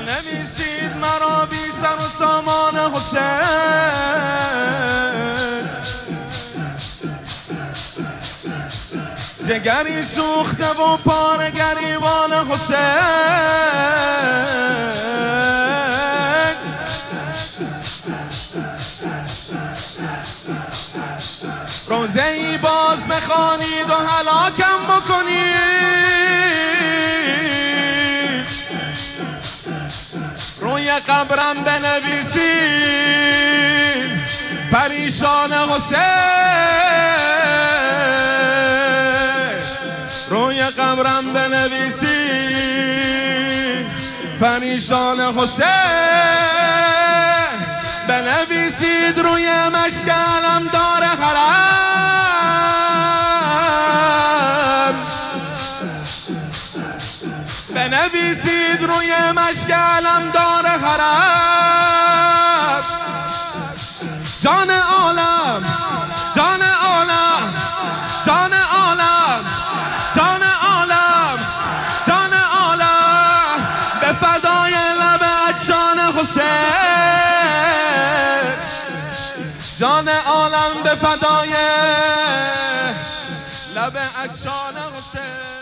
ننویسید مرا بی سر و سامان حسین. جگری سوخته و پار گریبان حسین. روزه ای باز بخوانید و حلاکم بکنید. روی قبرم بنویسید. پریشان حسین. قبرم بنویسید پریشان حسین بنویسید روی مشکلم دار حرم. بنویسید روی مشکلم دار حرم. جان حسین. جان عالم به فدای. لب اکشان حسین.